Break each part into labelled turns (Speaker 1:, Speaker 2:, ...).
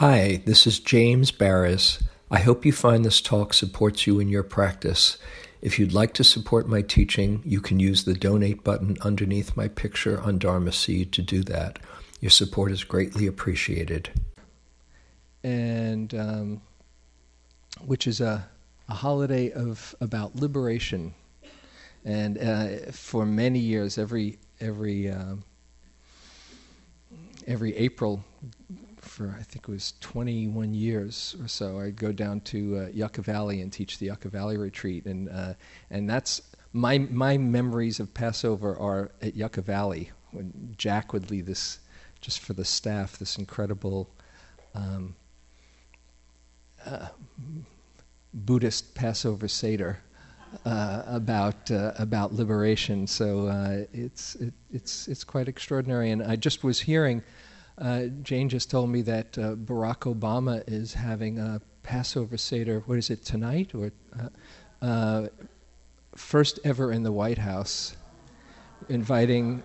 Speaker 1: Hi, this is James Baraz. I hope you find this talk supports you in your practice. If you'd like to support my teaching, you can use the donate button underneath my picture on Dharma Seed to do that. Your support is greatly appreciated.
Speaker 2: And um, which is a, a holiday of about liberation. And uh, for many years, every every um, every April, for I think it was 21 years or so, I'd go down to uh, Yucca Valley and teach the Yucca Valley retreat, and uh, and that's my my memories of Passover are at Yucca Valley when Jack would lead this just for the staff this incredible. Um, uh, Buddhist Passover Seder uh, about uh, about liberation. So uh, it's it, it's it's quite extraordinary. And I just was hearing, uh, Jane just told me that uh, Barack Obama is having a Passover Seder. What is it tonight or uh, first ever in the White House, inviting.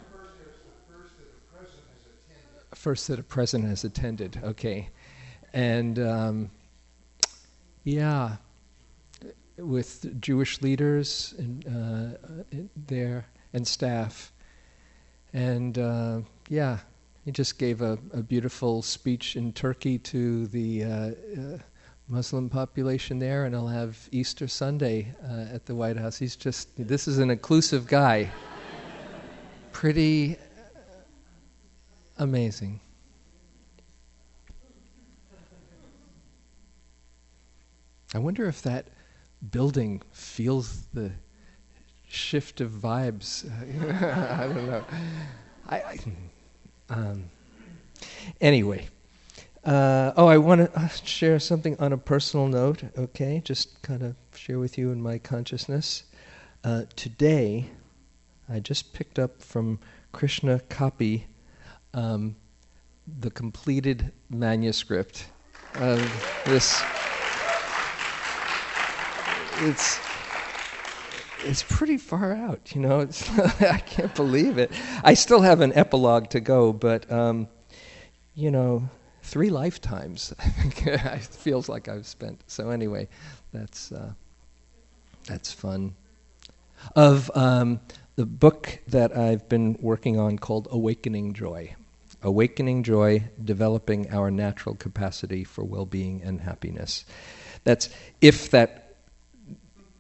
Speaker 2: First that a president has attended. Okay, and um, yeah, with Jewish leaders uh, there and staff. And uh, yeah, he just gave a, a, beautiful speech in Turkey to the uh, uh Muslim population there, and he'll have Easter Sunday uh, at the White House. He's just, this is an inclusive guy. Pretty amazing. I wonder if that building feels the shift of vibes. I don't know. I, I um, anyway. Uh, oh, I want to uh, share something on a personal note, okay? Just kind of share with you in my consciousness. Uh, today, I just picked up from Krishna Copy um, the completed manuscript of this it's it's pretty far out, you know. I can't believe it. I still have an epilogue to go, but um, you know, three lifetimes. I think it feels like I've spent. So anyway, that's uh, that's fun. Of um, the book that I've been working on called Awakening Joy. Awakening Joy, developing our natural capacity for well-being and happiness. That's if that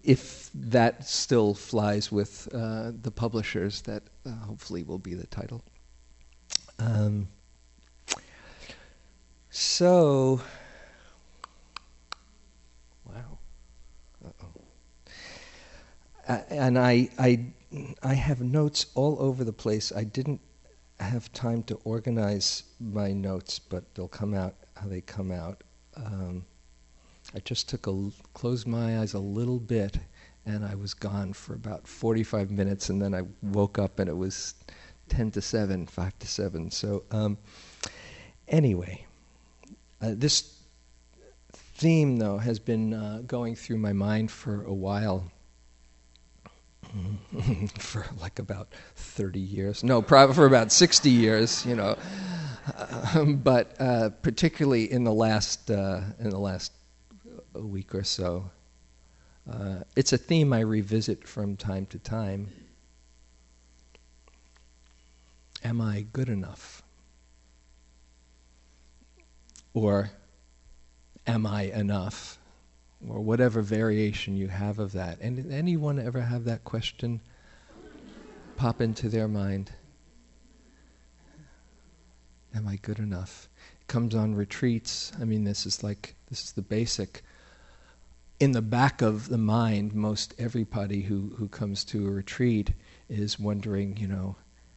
Speaker 2: if that still flies with uh, the publishers, that uh, hopefully will be the title. Um, so, wow. Uh, and I, I, I have notes all over the place. I didn't have time to organize my notes, but they'll come out how they come out. Um, I just took a closed my eyes a little bit, and I was gone for about 45 minutes, and then I woke up and it was 10 to 7, 5 to 7. So um, anyway, uh, this theme though has been uh, going through my mind for a while. for like about 30 years. No, probably for about 60 years, you know. Um, but uh, particularly in the last uh, in the last a week or so. Uh, it's a theme I revisit from time to time. Am I good enough? Or am I enough? Or whatever variation you have of that. And did anyone ever have that question pop into their mind? Am I good enough? It comes on retreats. I mean, this is like, this is the basic in the back of the mind, most everybody who, who comes to a retreat is wondering, you know,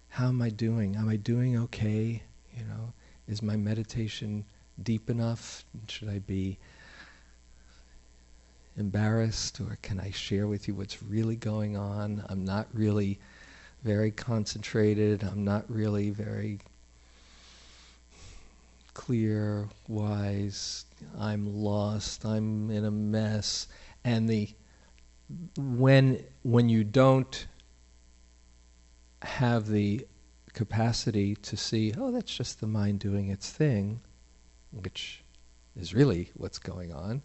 Speaker 2: how am I doing? Am I doing okay? You know, is my meditation deep enough? Should I be embarrassed or can I share with you what's really going on? I'm not really very concentrated. I'm not really very clear, wise, I'm lost, I'm in a mess. And the when when you don't have the capacity to see, oh, that's just the mind doing its thing, which is really what's going on.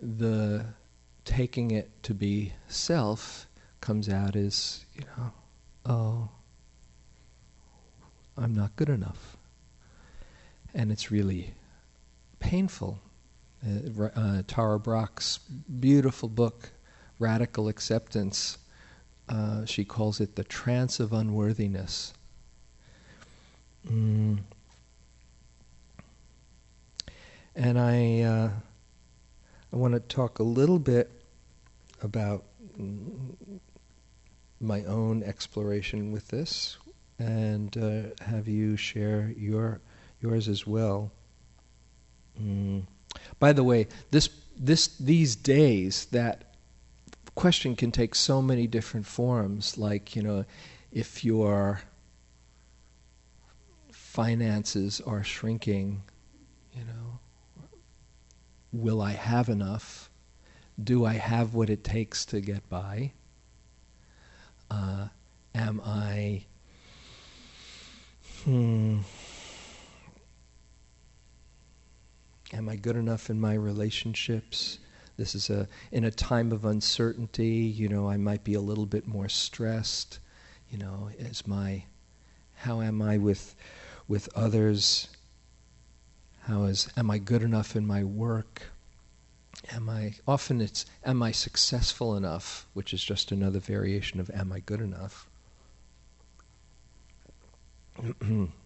Speaker 2: The taking it to be self comes out as, you know, oh, I'm not good enough. And it's really painful. Uh, uh, Tara Brach's beautiful book, Radical Acceptance, uh, she calls it the trance of unworthiness. Mm. And I, uh, I want to talk a little bit about my own exploration with this and uh, have you share your yours as well. Mm. By the way, this this these days that question can take so many different forms. Like you know, if your finances are shrinking, you know, will I have enough? Do I have what it takes to get by? Uh, am I hmm, am I good enough in my relationships? This is a in a time of uncertainty, you know, I might be a little bit more stressed, you know, is my how am I with with others? How is am I good enough in my work? am I often it's am I successful enough, which is just another variation of am I good enough?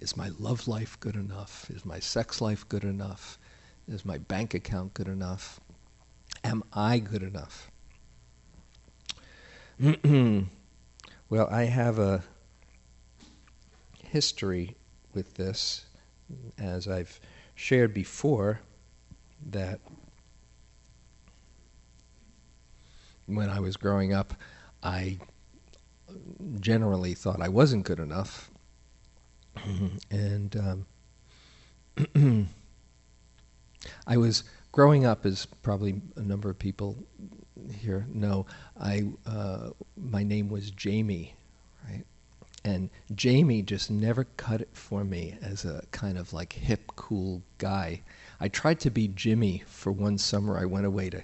Speaker 2: is my love life good enough? Is my sex life good enough? Is my bank account good enough? Am I good enough? well, I have a history with this, as I've shared before that when I was growing up, I generally thought I wasn't good enough. and um, I was growing up, as probably a number of people here know, I uh, my name was Jamie, right? And Jamie just never cut it for me as a kind of like hip, cool guy. I tried to be Jimmy for one summer. I went away to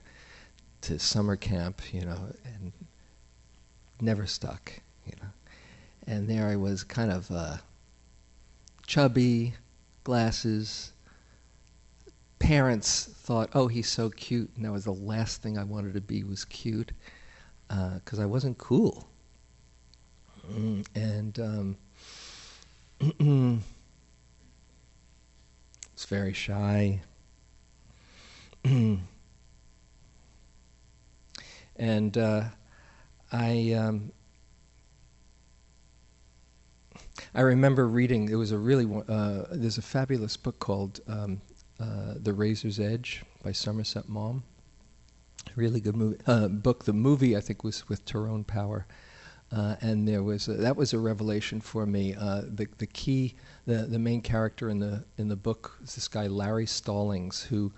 Speaker 2: to summer camp, you know, and never stuck, you know. And there I was, kind of uh, chubby, glasses. Parents thought, "Oh, he's so cute," and that was the last thing I wanted to be was cute, because uh, I wasn't cool. Mm, and um, was very shy. and uh, I um, I remember reading. It was a really uh, there's a fabulous book called um, uh, The Razor's Edge by Somerset Maugham. Really good movie uh, book. The movie I think was with Tyrone Power. Uh, and there was a, that was a revelation for me. Uh, the the key, the the main character in the in the book is this guy Larry Stallings, who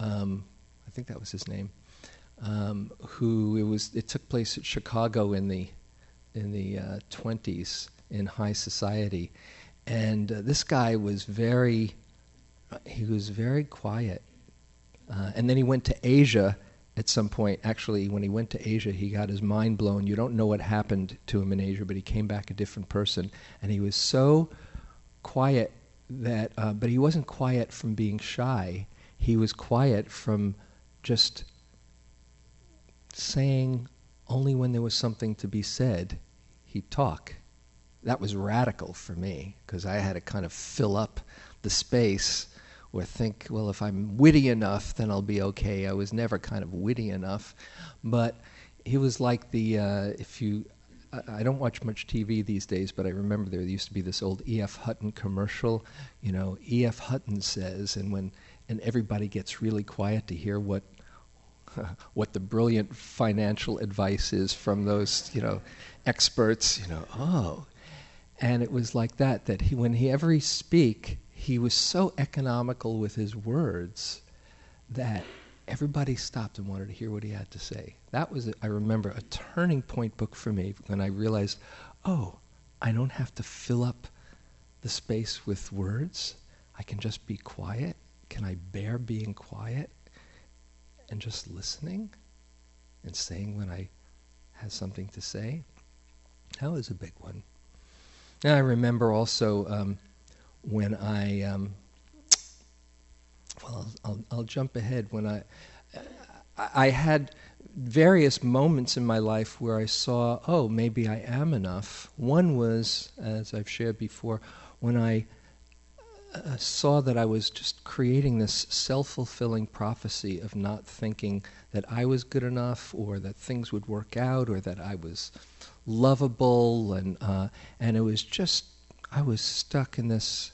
Speaker 2: um, I think that was his name. Um, who it was it took place at Chicago in the in the uh, twenties in high society, and uh, this guy was very he was very quiet, uh, and then he went to Asia at some point, actually, when he went to Asia, he got his mind blown. You don't know what happened to him in Asia, but he came back a different person. And he was so quiet that, uh, but he wasn't quiet from being shy. He was quiet from just saying only when there was something to be said, he'd talk. That was radical for me because I had to kind of fill up the space or think, well, if I'm witty enough, then I'll be okay. I was never kind of witty enough. But he was like the, uh, if you, I, I don't watch much TV these days, but I remember there used to be this old E.F. Hutton commercial. You know, E.F. Hutton says, and when, and everybody gets really quiet to hear what what the brilliant financial advice is from those, you know, experts, you know, oh. And it was like that, that he, when he ever speak, he was so economical with his words that everybody stopped and wanted to hear what he had to say. That was, I remember, a turning point book for me when I realized, oh, I don't have to fill up the space with words. I can just be quiet can I bear being quiet and just listening and saying when I have something to say? That was a big one. And I remember also um, when I, um, well, I'll, I'll, jump ahead. When I, I had various moments in my life where I saw, oh, maybe I am enough. One was, as I've shared before, when I uh, saw that I was just creating this self fulfilling prophecy of not thinking that I was good enough or that things would work out or that I was lovable. And, uh, and it was just, I was stuck in this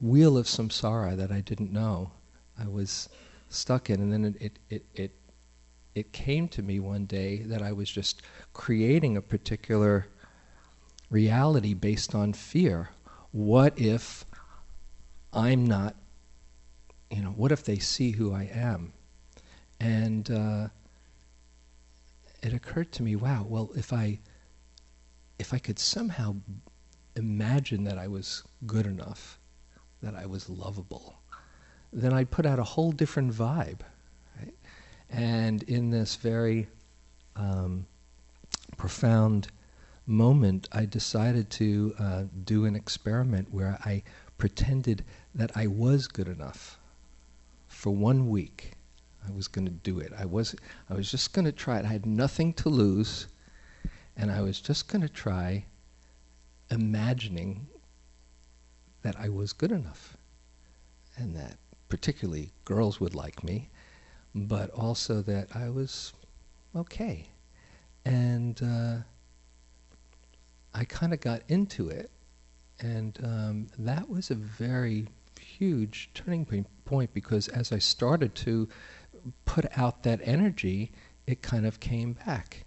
Speaker 2: wheel of samsara that I didn't know I was stuck in. And then it, it, it, it, came to me one day that I was just creating a particular reality based on fear. What if I'm not, you know, what if they see who I am? And uh, it occurred to me, wow, well, if I, if I could somehow imagine that I was good enough, that I was lovable, then I'd put out a whole different vibe. Right? And in this very um, profound moment, I decided to uh, do an experiment where I pretended that I was good enough for one week. I was going to do it. I was I was just going to try it. I had nothing to lose, and I was just going to try imagining that I was good enough, and that particularly girls would like me, but also that I was okay, and uh, I kind of got into it and um, that was a very huge turning point because as I started to put out that energy, it kind of came back.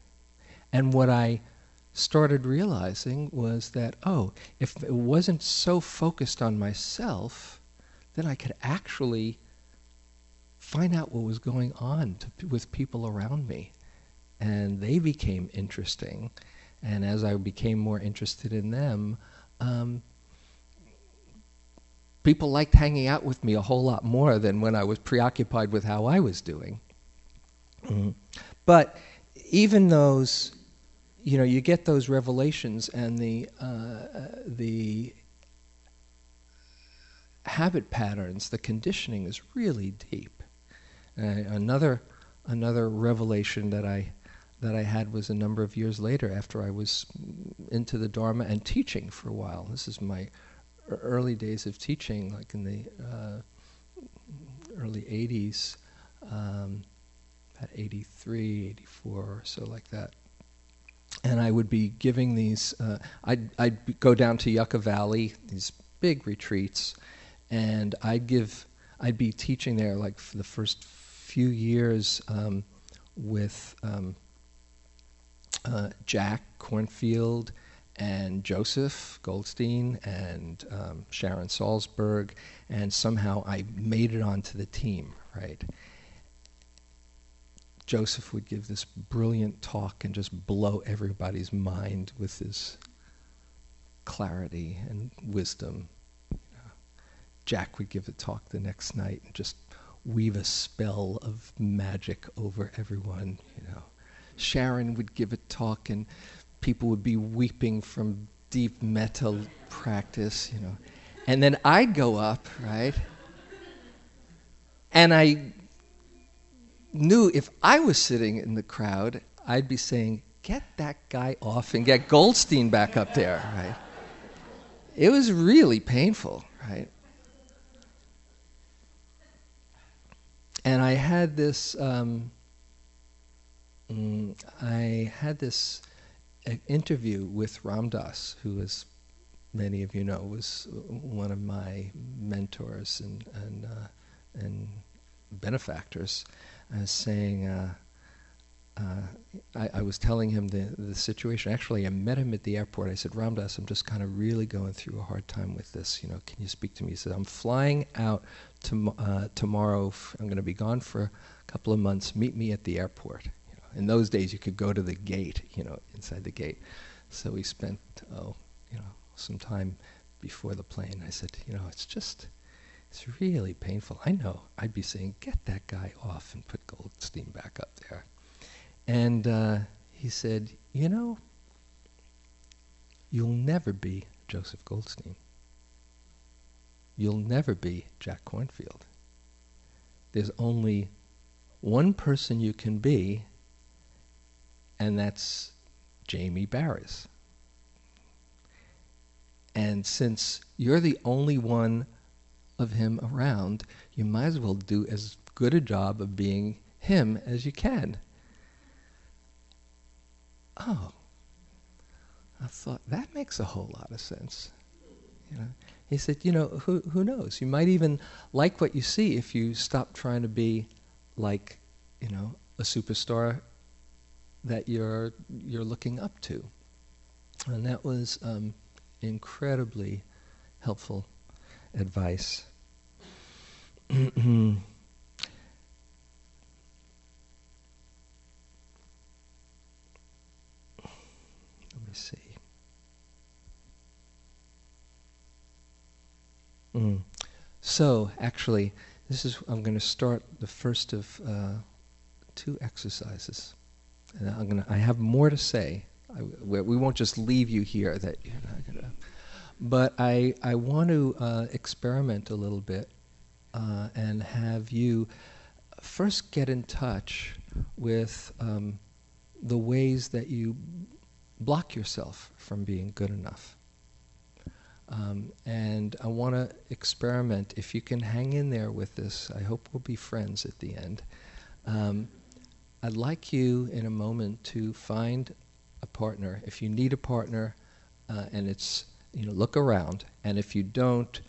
Speaker 2: And what I started realizing was that, oh, if it wasn't so focused on myself, then I could actually find out what was going on to, with people around me. And they became interesting. And as I became more interested in them, um, people liked hanging out with me a whole lot more than when I was preoccupied with how I was doing. Mm-hmm. But even those, you know, you get those revelations and the uh, the habit patterns, the conditioning is really deep. Uh, another another revelation that I that I had was a number of years later after I was into the Dharma and teaching for a while. This is my early days of teaching, like in the uh, early 80s, um, at 83, 84 or so, like that. And I would be giving these, uh, I'd, I'd go down to Yucca Valley, these big retreats, and I'd give, I'd be teaching there like for the first few years um, with um, uh, Jack Kornfield and Joseph Goldstein and um, Sharon Salzberg, and somehow I made it onto the team, right? Joseph would give this brilliant talk and just blow everybody's mind with his clarity and wisdom. Jack would give a talk the next night and just weave a spell of magic over everyone, you know. Sharon would give a talk and people would be weeping from deep metta practice, you know. And then I'd go up, right? And I knew if I was sitting in the crowd, I'd be saying, Get that guy off and get Goldstein back up there, right? It was really painful, right? And I had this, um, mm, I had this interview with Ram Dass, who, as many of you know, was one of my mentors and and uh, and benefactors, uh, saying. Uh, uh, I, I, was telling him the, the situation. Actually, I met him at the airport. I said, Ram Dass, I'm just kind of really going through a hard time with this. You know, can you speak to me? He said, I'm flying out to, uh, tomorrow. I'm going to be gone for a couple of months. Meet me at the airport in those days you could go to the gate, you know, inside the gate. So we spent, oh, you know, some time before the plane. I said, you know, it's just, It's really painful. I know. I'd be saying, get that guy off and put Goldstein back up there. And uh, he said, you know, you'll never be Joseph Goldstein. You'll never be Jack Kornfield. There's only one person you can be, and that's Jamie Baraz. And since you're the only one of him around, you might as well do as good a job of being him as you can. Oh, I thought that makes a whole lot of sense. You know, he said, you know, who who knows? You might even like what you see if you stop trying to be like, you know, a superstar that you're you're looking up to. And that was um, incredibly helpful advice. Let me see. Mm. So, actually, this is I'm going to start the first of uh, two exercises, and I'm to. I have more to say. I, we won't just leave you here that you're not to. But I I want to uh, experiment a little bit uh, and have you first get in touch with um, the ways that you block yourself from being good enough. Um, and I want to experiment. If you can hang in there with this, I hope we'll be friends at the end. Um, I'd like you in a moment to find a partner. If you need a partner, uh, and it's you know look around, and if you don't,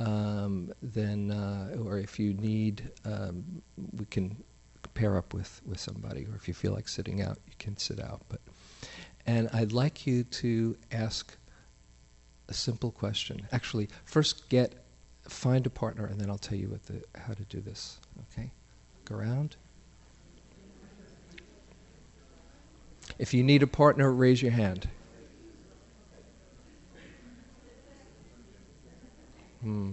Speaker 2: um, then uh, or if you need, um, we can pair up with with somebody. Or if you feel like sitting out, you can sit out. But and I'd like you to ask a simple question. Actually, first get find a partner, and then I'll tell you the, how to do this. Okay, go around. If you need a partner, raise your hand. Hmm.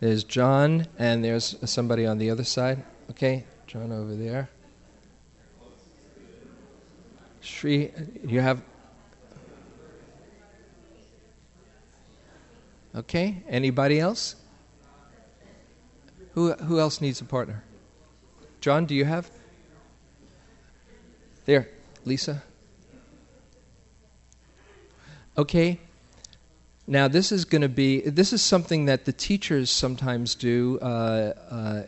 Speaker 2: There's John, and there's somebody on the other side. Okay, John over there. Shri, you have Okay, anybody else? Who, who else needs a partner? John, do you have? There, Lisa. Okay. Now this is going to be this is something that the teachers sometimes do uh, uh,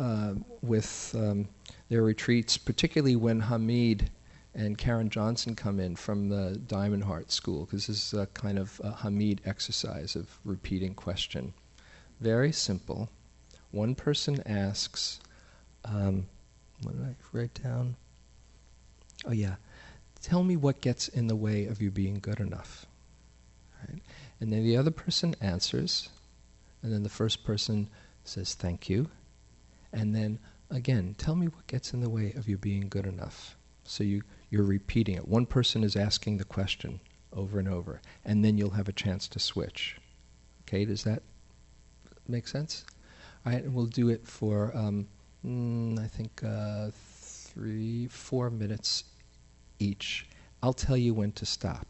Speaker 2: uh, with um, their retreats, particularly when Hameed and Karen Johnson come in from the Diamond Heart School, because this is a kind of a Hameed exercise of repeating question. Very simple. One person asks, um, what did I write down? Oh, yeah. Tell me what gets in the way of you being good enough. Right? And then the other person answers, and then the first person says, Thank you. And then again, tell me what gets in the way of you being good enough. So you you're repeating it. One person is asking the question over and over, and then you'll have a chance to switch. Okay, does that make sense? All right, and we'll do it for, um, mm, I think, uh, three, four minutes each. I'll tell you when to stop.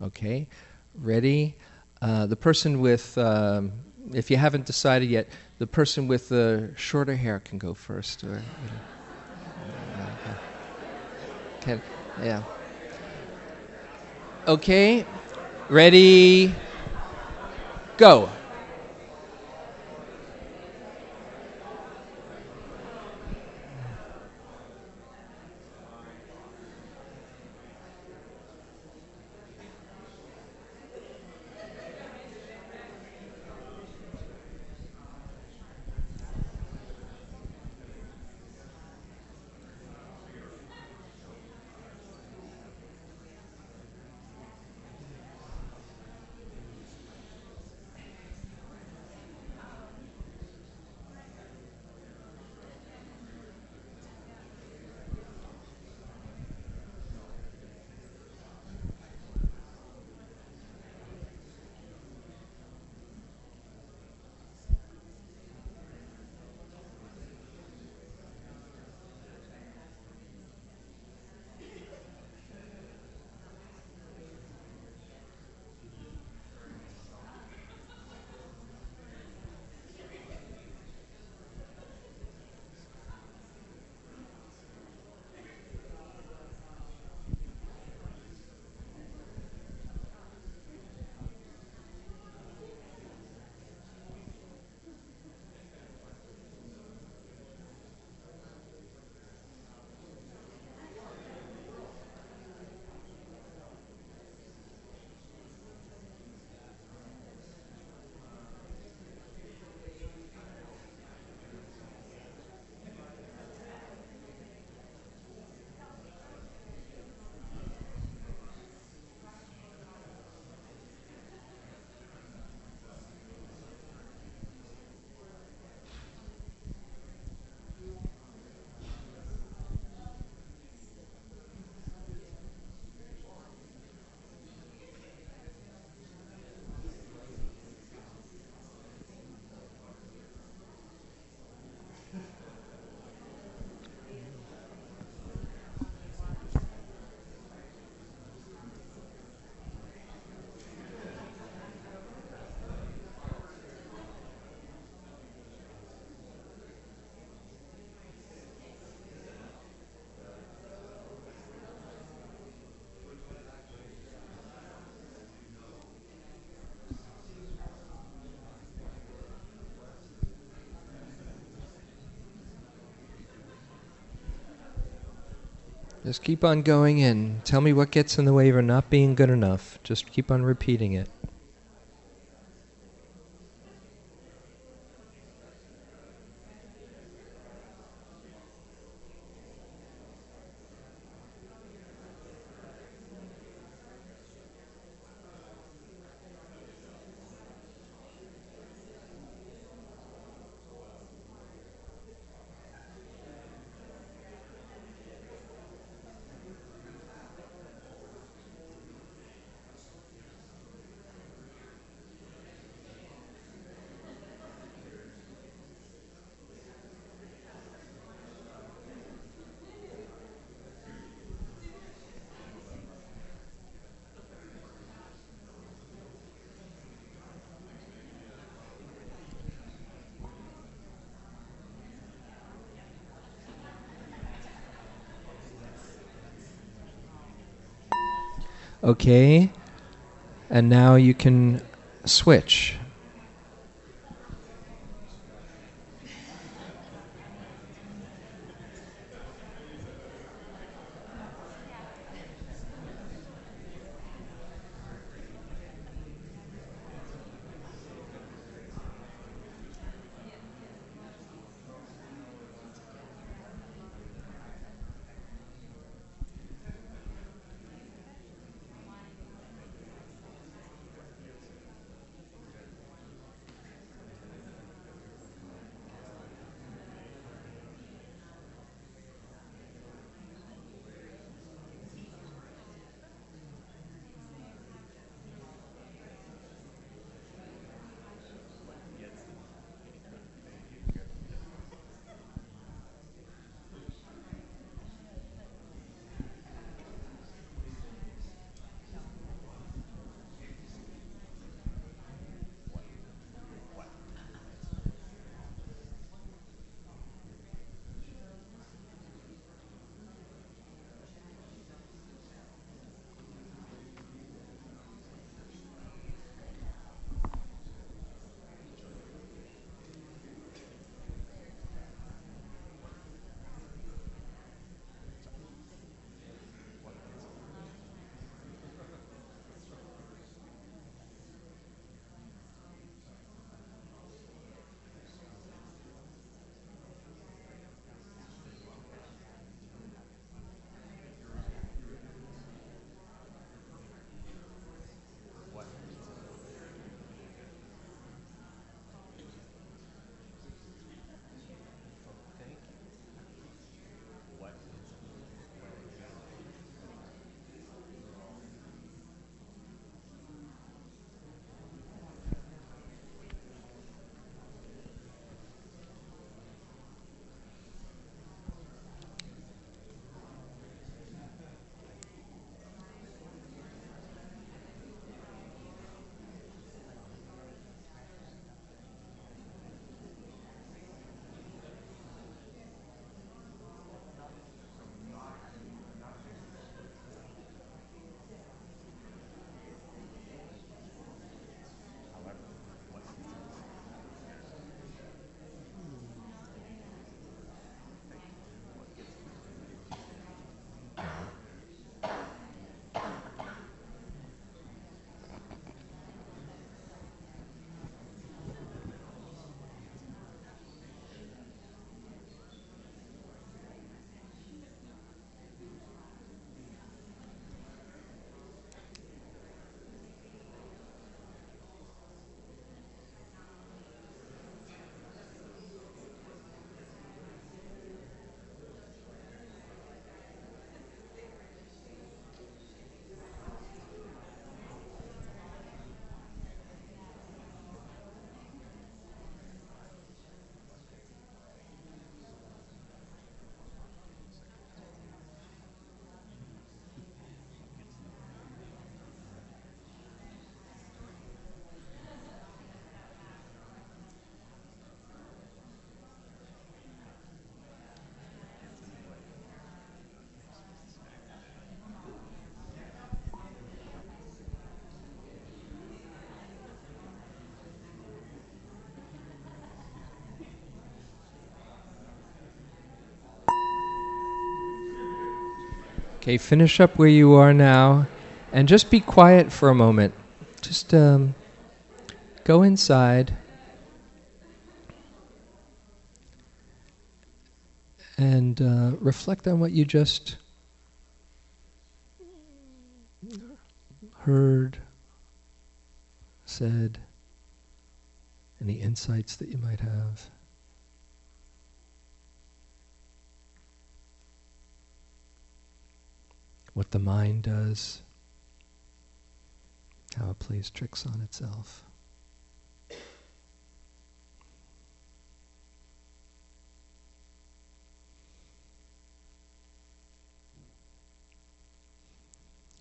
Speaker 2: Okay, ready? Uh, the person with, um, if you haven't decided yet, the person with the shorter hair can go first. Or, you know. Can, yeah. Okay. Ready. Go. Just keep on going and tell me what gets in the way of not being good enough. Just keep on repeating it. Okay, and now you can switch. Okay, finish up where you are now and just be quiet for a moment. Just um, go inside and uh, reflect on what you just heard, said, any insights that you might have. What the mind does, how it plays tricks on itself.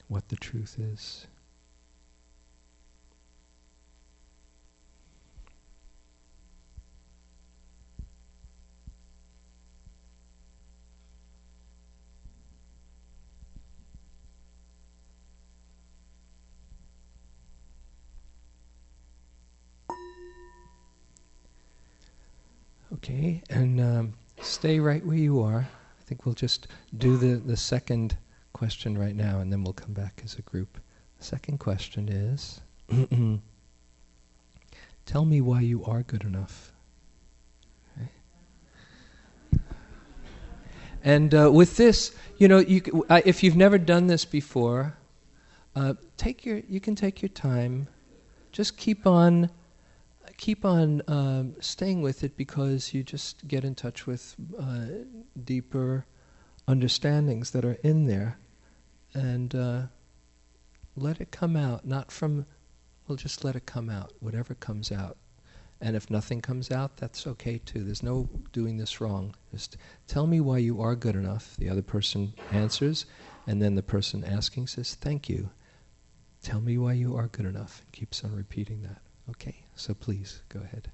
Speaker 2: What the truth is. Okay, and um, stay right where you are. I think we'll just do the, the second question right now and then we'll come back as a group. The second question is Tell me why you are good enough. And uh, with this, you know, you, if you've never done this before, uh, take your, you can take your time. Just keep on keep on um, staying with it because you just get in touch with uh, deeper understandings that are in there and uh, let it come out, not from, well, just let it come out, whatever comes out. And if nothing comes out, that's okay too. There's no doing this wrong. Just tell me why you are good enough. The other person answers, and then the person asking says, Thank you. Tell me why you are good enough. And Keeps on repeating that. Okay, so please go ahead.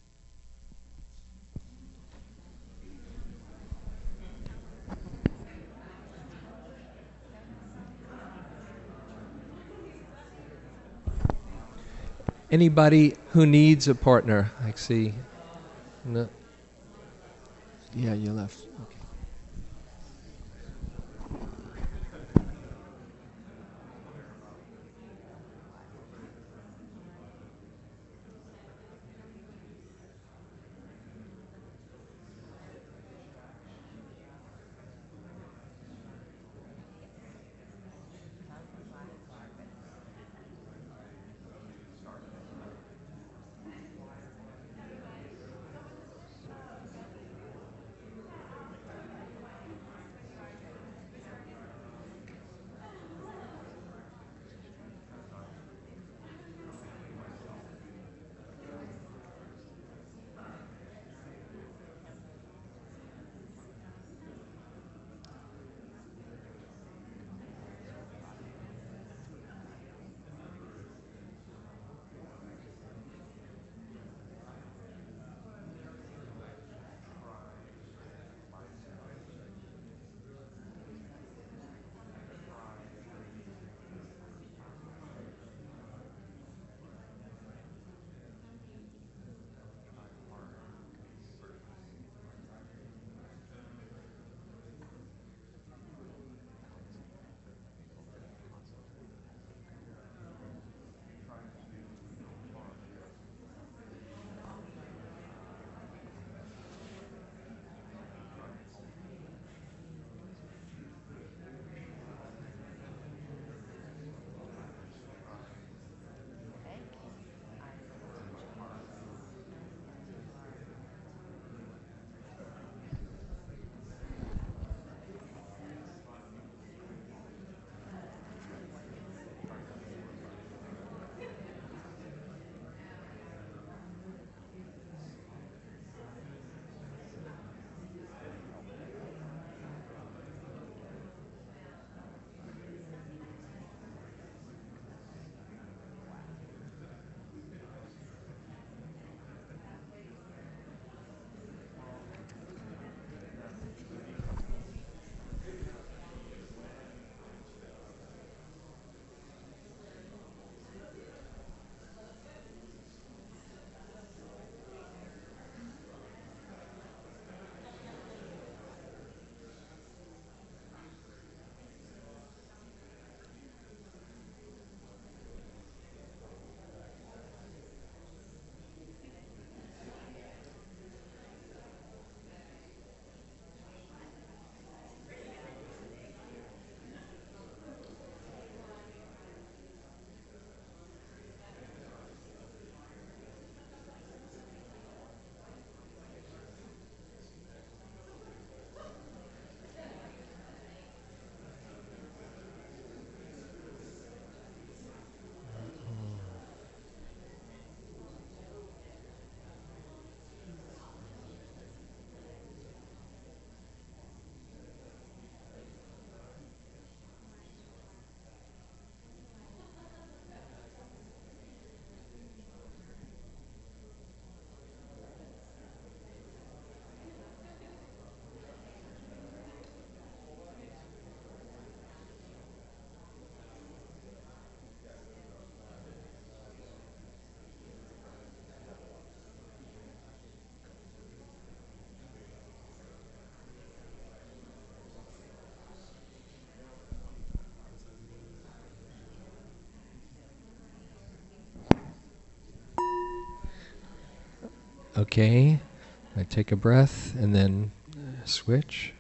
Speaker 2: Anybody who needs a partner? I see. No. Yeah, you left. Okay. Okay. I take a breath and then switch.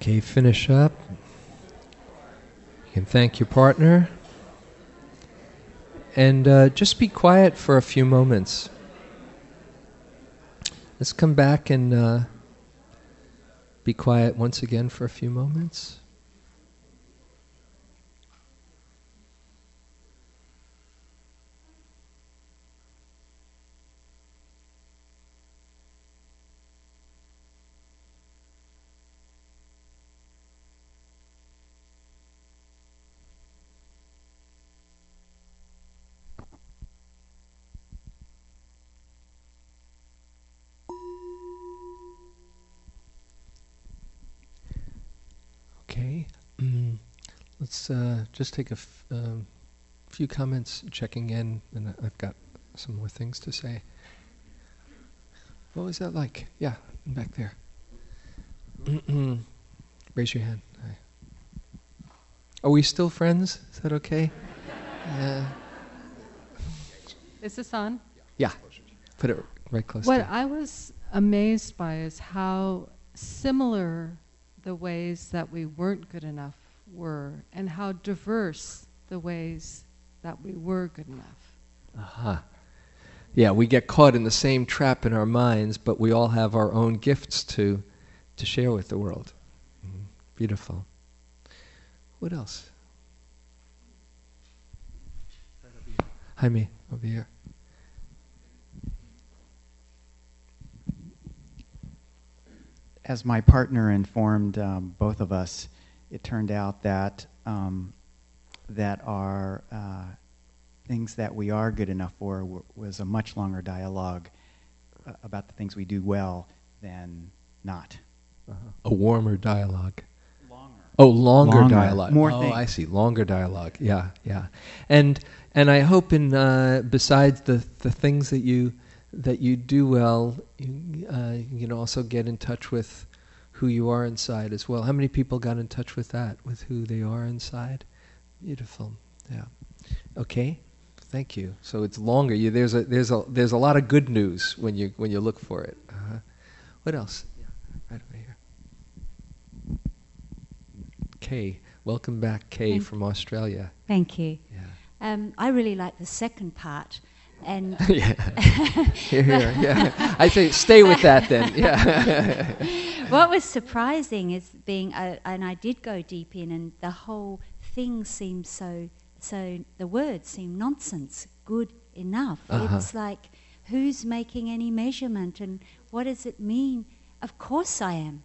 Speaker 2: Okay, finish up. You can thank your partner. And uh, just be quiet for a few moments. Let's come back and uh, be quiet once again for a few moments. Okay. Mm. Let's uh, just take a f- um, few comments checking in, and I've got some more things to say. What was that like? Yeah, back there. Raise your hand. Hi. Are we still friends? Is that okay? Yeah.
Speaker 3: Is this on?
Speaker 2: Yeah. Put it right close.
Speaker 3: What I was amazed by is how similar the ways that we weren't good enough were, and how diverse the ways that we were good enough.
Speaker 2: Aha. yeah, we get caught in the same trap in our minds, but we all have our own gifts to to share with the world. Mm-hmm. Beautiful. What else? Jaime, over here.
Speaker 4: As my partner informed um, both of us, it turned out that um, that our uh, things that we are good enough for w- was a much longer dialogue uh, about the things we do well than not.
Speaker 2: Uh-huh. A warmer dialogue.
Speaker 4: Longer.
Speaker 2: Oh, longer,
Speaker 4: Longer.
Speaker 2: dialogue.
Speaker 4: More
Speaker 2: oh,
Speaker 4: things.
Speaker 2: I see. Longer dialogue. Yeah, yeah. And and I hope in uh, besides the the things that you that you do well, you, uh, you can also get in touch with who you are inside as well. How many people got in touch with that, with who they are inside? Beautiful. Yeah. Okay. Thank you. So it's longer. You, there's a there's a there's a lot of good news when you when you look for it. Uh-huh. What else? Yeah, right over here. Kay, welcome back, Kay
Speaker 5: Thank-
Speaker 2: from Australia.
Speaker 5: Thank you.
Speaker 2: Yeah.
Speaker 5: Um, I really like the second part, and
Speaker 2: yeah. Here, here. Yeah. I say stay with that then. Yeah.
Speaker 5: what was surprising is being, uh, and I did go deep in, and the whole thing seemed so, so the words seemed nonsense. Good enough.
Speaker 2: Uh-huh.
Speaker 5: It's like, who's making any measurement, and what does it mean? Of course I am,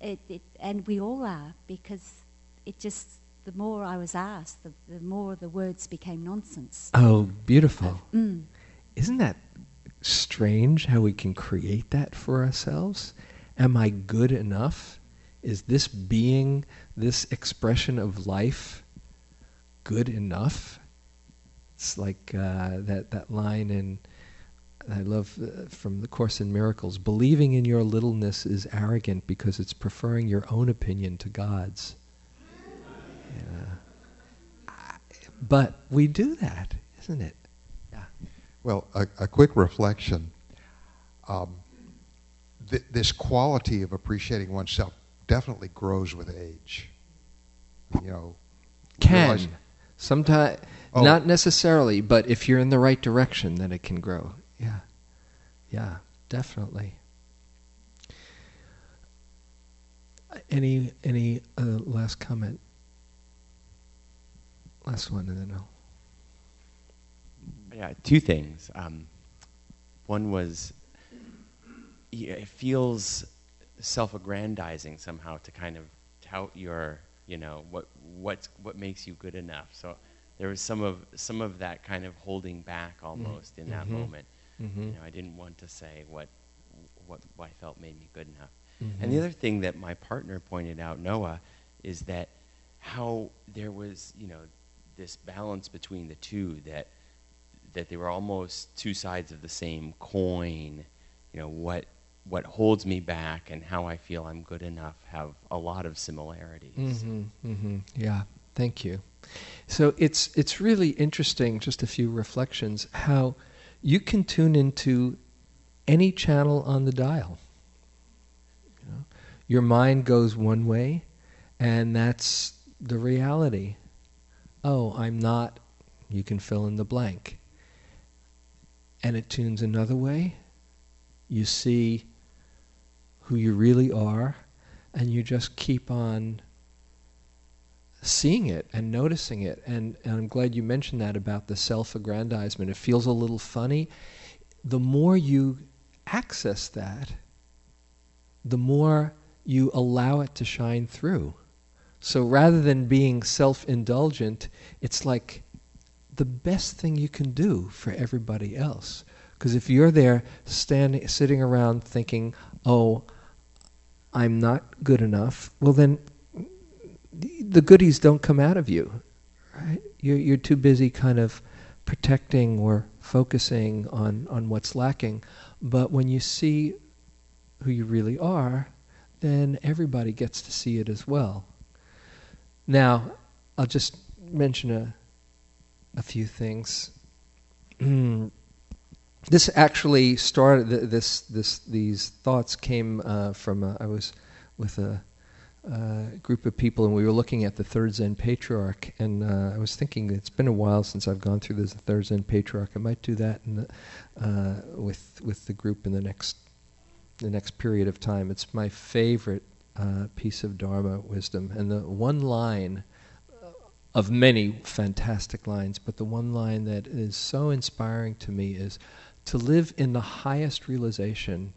Speaker 5: it, it, and we all are, because it just. The more I was asked, the, the more the words became nonsense.
Speaker 2: oh, beautiful.
Speaker 5: Mm.
Speaker 2: Isn't that strange how we can create that for ourselves? Am I good enough? Is this being, this expression of life, good enough? It's like uh, that, that line in, I love uh, from the Course in Miracles believing in your littleness is arrogant because it's preferring your own opinion to God's. Yeah. But we do that, isn't it? Yeah.
Speaker 6: Well, a, a quick reflection. Um, th- this quality of appreciating oneself definitely grows with age. You know,
Speaker 2: can sometimes
Speaker 6: Oh.
Speaker 2: not necessarily but if you're in the right direction then it can grow yeah yeah definitely any any uh, last comment last one and then I'll
Speaker 7: Yeah, two things. Um, one was yeah, it feels self-aggrandizing somehow to kind of tout your, you know, what what's what makes you good enough. So there was some of some of that kind of holding back almost in that
Speaker 2: Mhm.
Speaker 7: moment.
Speaker 2: Mhm.
Speaker 7: You know, I didn't want to say what what what I felt made me good enough.
Speaker 2: Mhm.
Speaker 7: And the other thing that my partner pointed out, Noah, is that how there was, you know, this balance between the two that that they were almost two sides of the same coin. You know, what what holds me back and how I feel I'm good enough have a lot of similarities.
Speaker 2: hmm hmm Yeah, thank you. So it's it's really interesting. Just a few reflections. How you can tune into any channel on the dial. You know, your mind goes one way, and that's the reality. Oh, I'm not. You can fill in the blank. And it tunes another way. You see who you really are, and you just keep on seeing it and noticing it. And, and I'm glad you mentioned that about the self aggrandizement. It feels a little funny. The more you access that, the more you allow it to shine through. So rather than being self indulgent, it's like the best thing you can do for everybody else. Because if you're there standing, sitting around thinking, oh, I'm not good enough, well, then the goodies don't come out of you. Right? You're, you're too busy kind of protecting or focusing on, on what's lacking. But when you see who you really are, then everybody gets to see it as well. Now, I'll just mention a, a few things. this actually started. This this these thoughts came uh, from. Uh, I was with a uh, group of people, and we were looking at the third Zen patriarch. And uh, I was thinking it's been a while since I've gone through this third Zen patriarch. I might do that the, uh, with with the group in the next the next period of time. It's my favorite uh, piece of Dharma wisdom, and the one line of many fantastic lines, but the one line that is so inspiring to me is to live in the highest realization,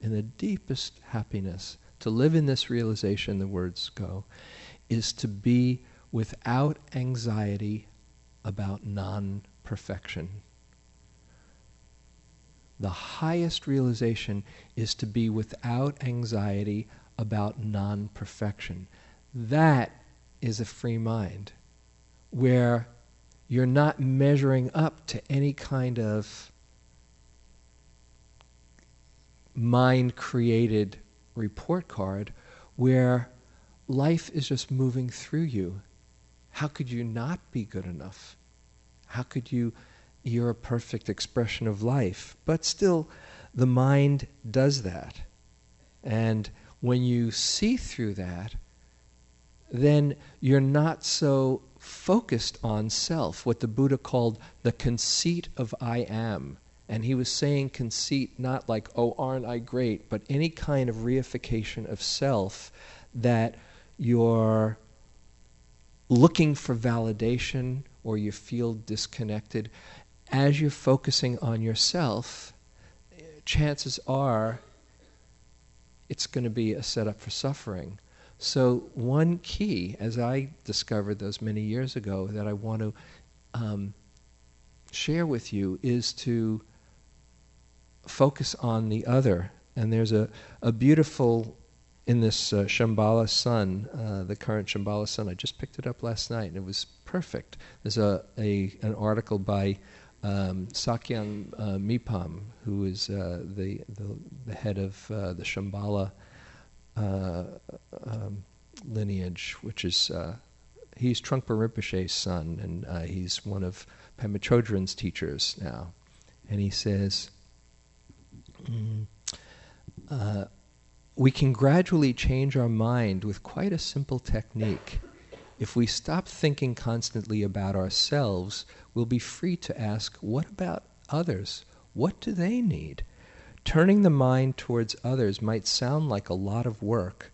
Speaker 2: in the deepest happiness to live in this realization, the words go, is to be without anxiety about non perfection. The highest realization is to be without anxiety about non perfection. That is a free mind where you're not measuring up to any kind of mind created report card where life is just moving through you. How could you not be good enough? How could you? You're a perfect expression of life. But still, the mind does that. And when you see through that, then you're not so focused on self, what the Buddha called the conceit of I am. And he was saying conceit not like, oh, aren't I great, but any kind of reification of self that you're looking for validation or you feel disconnected. As you're focusing on yourself, chances are it's going to be a setup for suffering. So, one key, as I discovered those many years ago, that I want to um, share with you is to focus on the other. And there's a, a beautiful, in this uh, Shambhala sun, uh, the current Shambhala sun, I just picked it up last night and it was perfect. There's a, a an article by um, Sakyong uh, Mipam, who is uh, the, the, the, head of uh, the Shambhala uh, um, lineage, which is, uh, he's Trungpa Rinpoche's son, and he's one of Pema Chodron's teachers now. And he says, Mm. Uh, we can gradually change our mind with quite a simple technique. If we stop thinking constantly about ourselves, we'll be free to ask, what about others? What do they need? Turning the mind towards others might sound like a lot of work,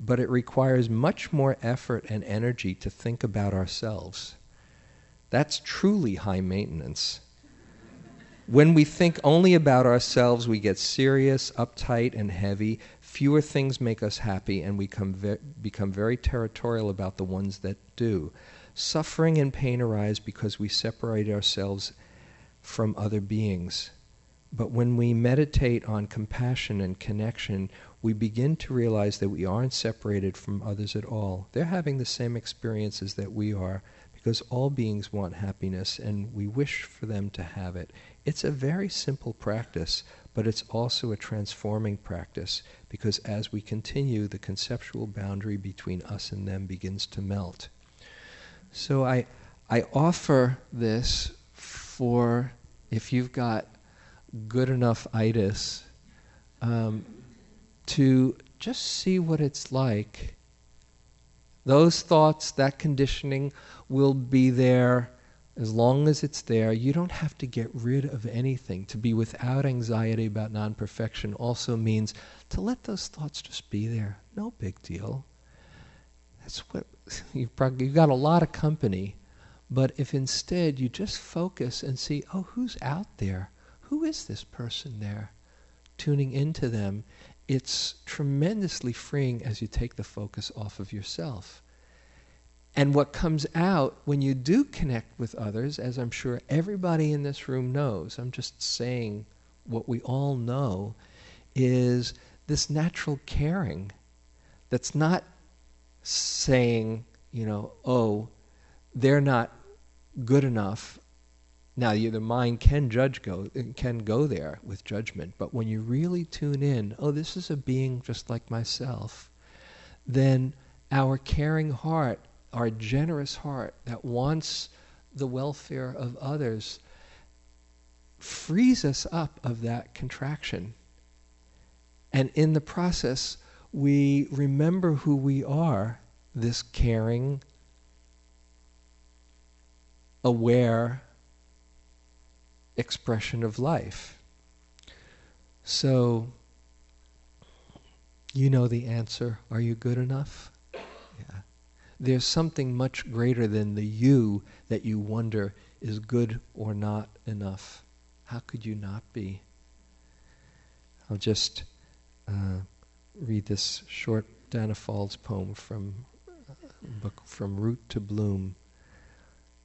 Speaker 2: but it requires much more effort and energy to think about ourselves. That's truly high maintenance. When we think only about ourselves, we get serious, uptight, and heavy. Fewer things make us happy, and we become very territorial about the ones that do. Suffering and pain arise because we separate ourselves from other beings. But when we meditate on compassion and connection, we begin to realize that we aren't separated from others at all. They're having the same experiences that we are because all beings want happiness and we wish for them to have it. It's a very simple practice, but it's also a transforming practice because as we continue, the conceptual boundary between us and them begins to melt. So I, I offer this for if you've got good enough itis um, to just see what it's like. Those thoughts, that conditioning will be there as long as it's there, you don't have to get rid of anything. To be without anxiety about non perfection also means to let those thoughts just be there. No big deal. That's what you've, probably, you've got a lot of company. But if instead you just focus and see, oh, who's out there? Who is this person there? Tuning into them, it's tremendously freeing as you take the focus off of yourself. And what comes out when you do connect with others, as I'm sure everybody in this room knows, I'm just saying what we all know, is this natural caring that's not saying, you know, oh, they're not good enough. Now, the mind can judge go can go there with judgment, but when you really tune in, oh, this is a being just like myself, then our caring heart our generous heart that wants the welfare of others frees us up of that contraction. And in the process, we remember who we are this caring, aware expression of life. So, you know the answer. Are you good enough? There's something much greater than the you that you wonder is good or not enough. How could you not be? I'll just uh, read this short Danna Faulds poem from uh, book From Root to Bloom.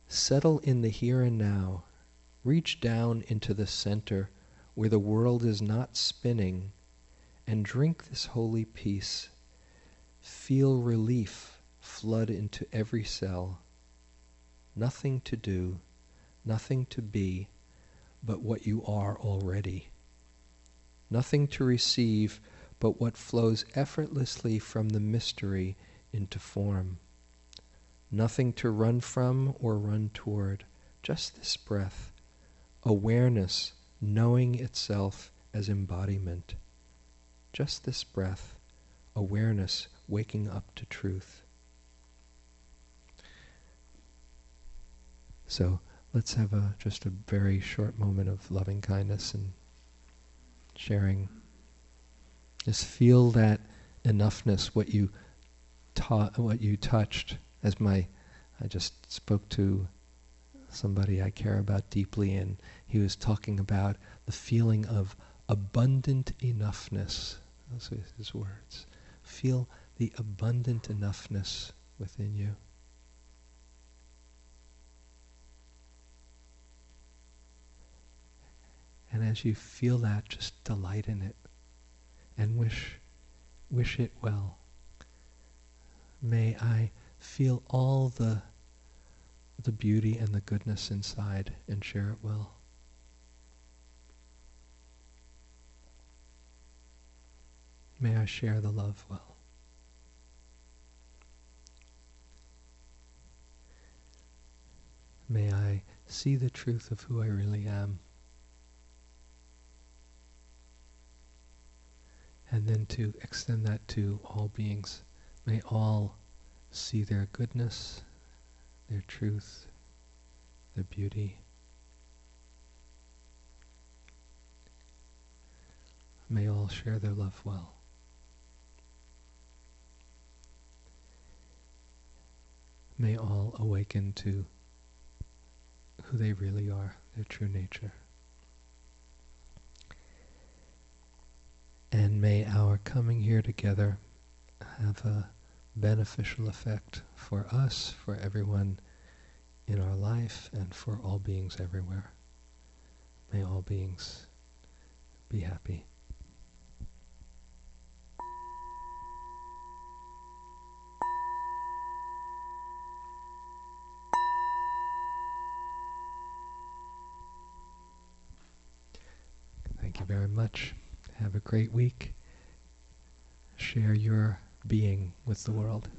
Speaker 2: Settle in the here and now. Reach down into the center where the world is not spinning and drink this holy peace. Feel relief flood into every cell. Nothing to do, nothing to be, but what you are already. Nothing to receive but what flows effortlessly from the mystery into form. Nothing to run from or run toward, just this breath, awareness knowing itself as embodiment. Just this breath, awareness waking up to truth. So let's have a just a very short moment of loving kindness and sharing. Just feel that enoughness, what you taught, what you touched. As my, I just spoke to somebody I care about deeply, and he was talking about the feeling of abundant enoughness. Those are his words. Feel the abundant enoughness within you. And as you feel that, just delight in it and wish wish it well. May I feel all the the beauty and the goodness inside and share it well. May I share the love well. May I see the truth of who I really am. And then to extend that to all beings. May all see their goodness, their truth, their beauty. May all share their love well. May all awaken to who they really are, their true nature. And may our coming here together have a beneficial effect for us, for everyone in our life, and for all beings everywhere. May all beings be happy. Thank you very much. Have a great week. Share your being with the world.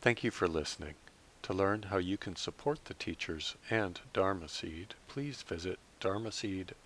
Speaker 8: Thank you for listening. To learn how you can support the teachers and Dharma Seed, please visit dharmaseed.org